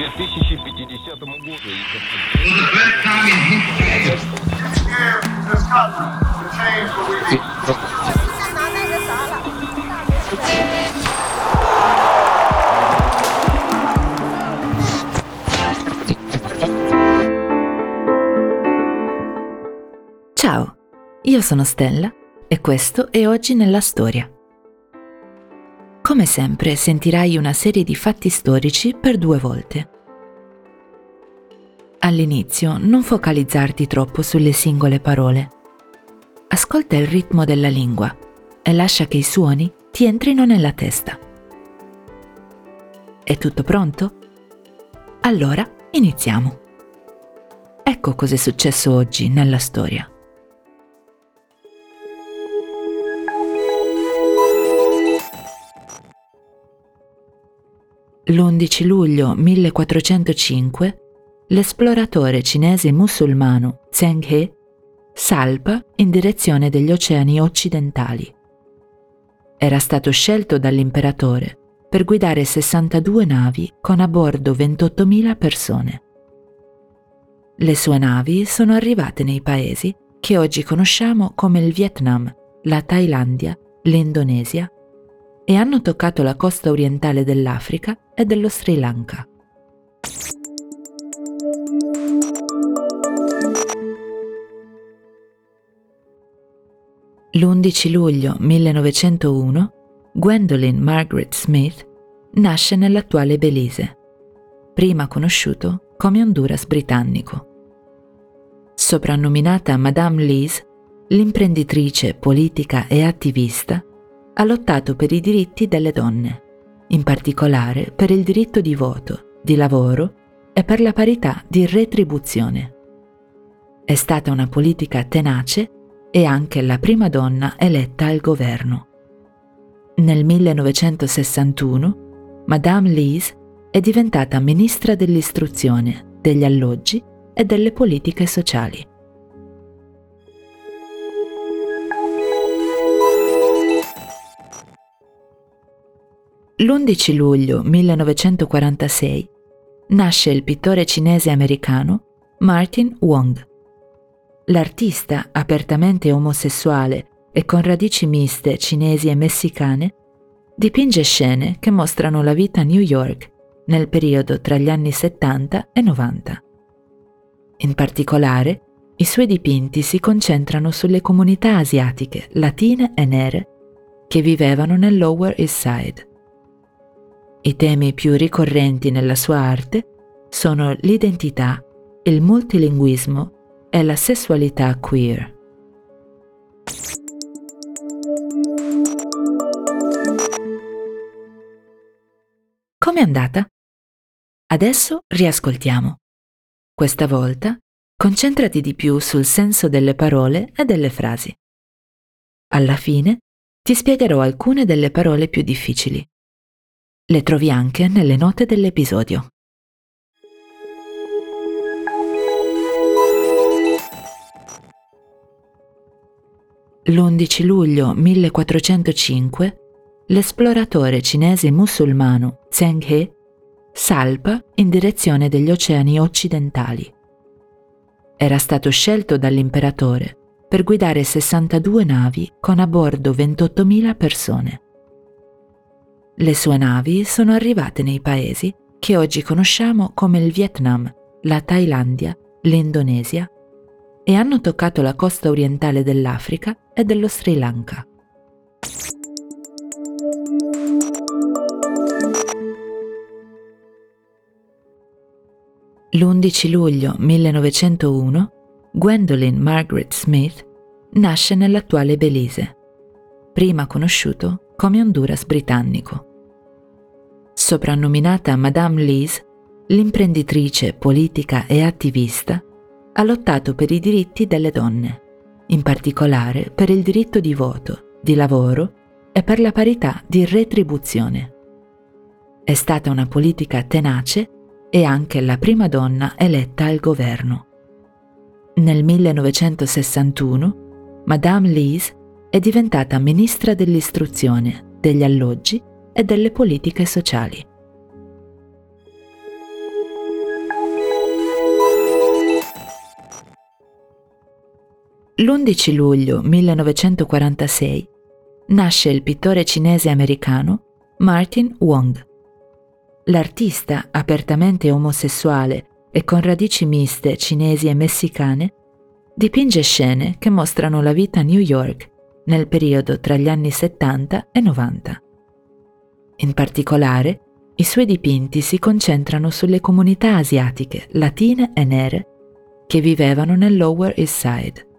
2050 году. Ciao, io sono Stella e questo è Oggi nella Storia. Come sempre sentirai una serie di fatti storici per due volte. All'inizio non focalizzarti troppo sulle singole parole. Ascolta il ritmo della lingua e lascia che i suoni ti entrino nella testa. È tutto pronto? Allora iniziamo. Ecco cos'è successo oggi nella storia. L'11 luglio 1405 l'esploratore cinese musulmano Zheng He salpa in direzione degli oceani occidentali. Era stato scelto dall'imperatore per guidare 62 navi con a bordo 28.000 persone. Le sue navi sono arrivate nei paesi che oggi conosciamo come il Vietnam, la Thailandia, l'Indonesia e hanno toccato la costa orientale dell'Africa e dello Sri Lanka. L'11 luglio 1901 Gwendolyn Margaret Smith nasce nell'attuale Belize, prima conosciuto come Honduras britannico. Soprannominata Madame Lise, l'imprenditrice, politica e attivista, ha lottato per i diritti delle donne, in particolare per il diritto di voto, di lavoro e per la parità di retribuzione. È stata una politica tenace e anche la prima donna eletta al governo. Nel 1961 Madame Lise è diventata ministra dell'istruzione, degli alloggi e delle politiche sociali. L'11 luglio 1946 nasce il pittore cinese americano Martin Wong. L'artista apertamente omosessuale e con radici miste cinesi e messicane dipinge scene che mostrano la vita a New York nel periodo tra gli anni 70 e 90. In particolare, i suoi dipinti si concentrano sulle comunità asiatiche, latine e nere che vivevano nel Lower East Side. I temi più ricorrenti nella sua arte sono l'identità, il multilinguismo e la sessualità queer. Com'è andata? Adesso riascoltiamo. Questa volta concentrati di più sul senso delle parole e delle frasi. Alla fine ti spiegherò alcune delle parole più difficili. Le trovi anche nelle note dell'episodio. L'11 luglio 1405 l'esploratore cinese musulmano Zheng He salpa in direzione degli oceani occidentali. Era stato scelto dall'imperatore per guidare 62 navi con a bordo 28.000 persone. Le sue navi sono arrivate nei paesi che oggi conosciamo come il Vietnam, la Thailandia, l'Indonesia e hanno toccato la costa orientale dell'Africa e dello Sri Lanka. L'11 luglio 1901 Gwendolyn Margaret Smith nasce nell'attuale Belize, prima conosciuto come Honduras britannico. Soprannominata Madame Lise, l'imprenditrice, politica e attivista, ha lottato per i diritti delle donne, in particolare per il diritto di voto, di lavoro e per la parità di retribuzione. È stata una politica tenace e anche la prima donna eletta al governo. Nel 1961 Madame Lise è diventata ministra dell'istruzione, degli alloggi e delle politiche sociali. L'11 luglio 1946 nasce il pittore cinese americano Martin Wong. L'artista apertamente omosessuale e con radici miste cinesi e messicane dipinge scene che mostrano la vita a New York nel periodo tra gli anni 70 e 90. In particolare, i suoi dipinti si concentrano sulle comunità asiatiche, latine e nere che vivevano nel Lower East Side.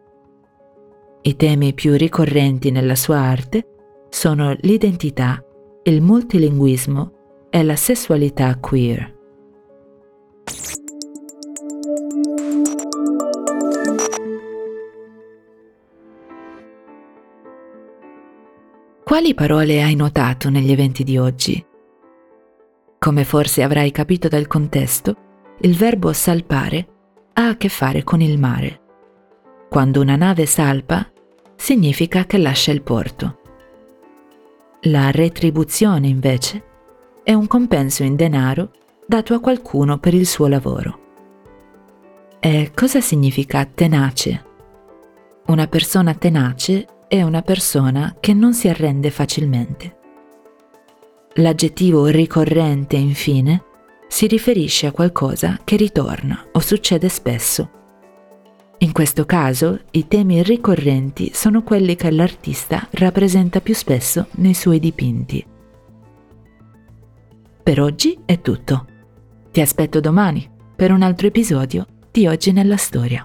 I temi più ricorrenti nella sua arte sono l'identità, il multilinguismo e la sessualità queer. Quali parole hai notato negli eventi di oggi? Come forse avrai capito dal contesto, il verbo salpare ha a che fare con il mare. Quando una nave salpa, significa che lascia il porto. La retribuzione, invece, è un compenso in denaro dato a qualcuno per il suo lavoro. E cosa significa tenace? Una persona tenace è una persona che non si arrende facilmente. L'aggettivo ricorrente, infine, si riferisce a qualcosa che ritorna o succede spesso in questo caso, i temi ricorrenti sono quelli che l'artista rappresenta più spesso nei suoi dipinti. Per oggi è tutto. Ti aspetto domani per un altro episodio di Oggi nella Storia.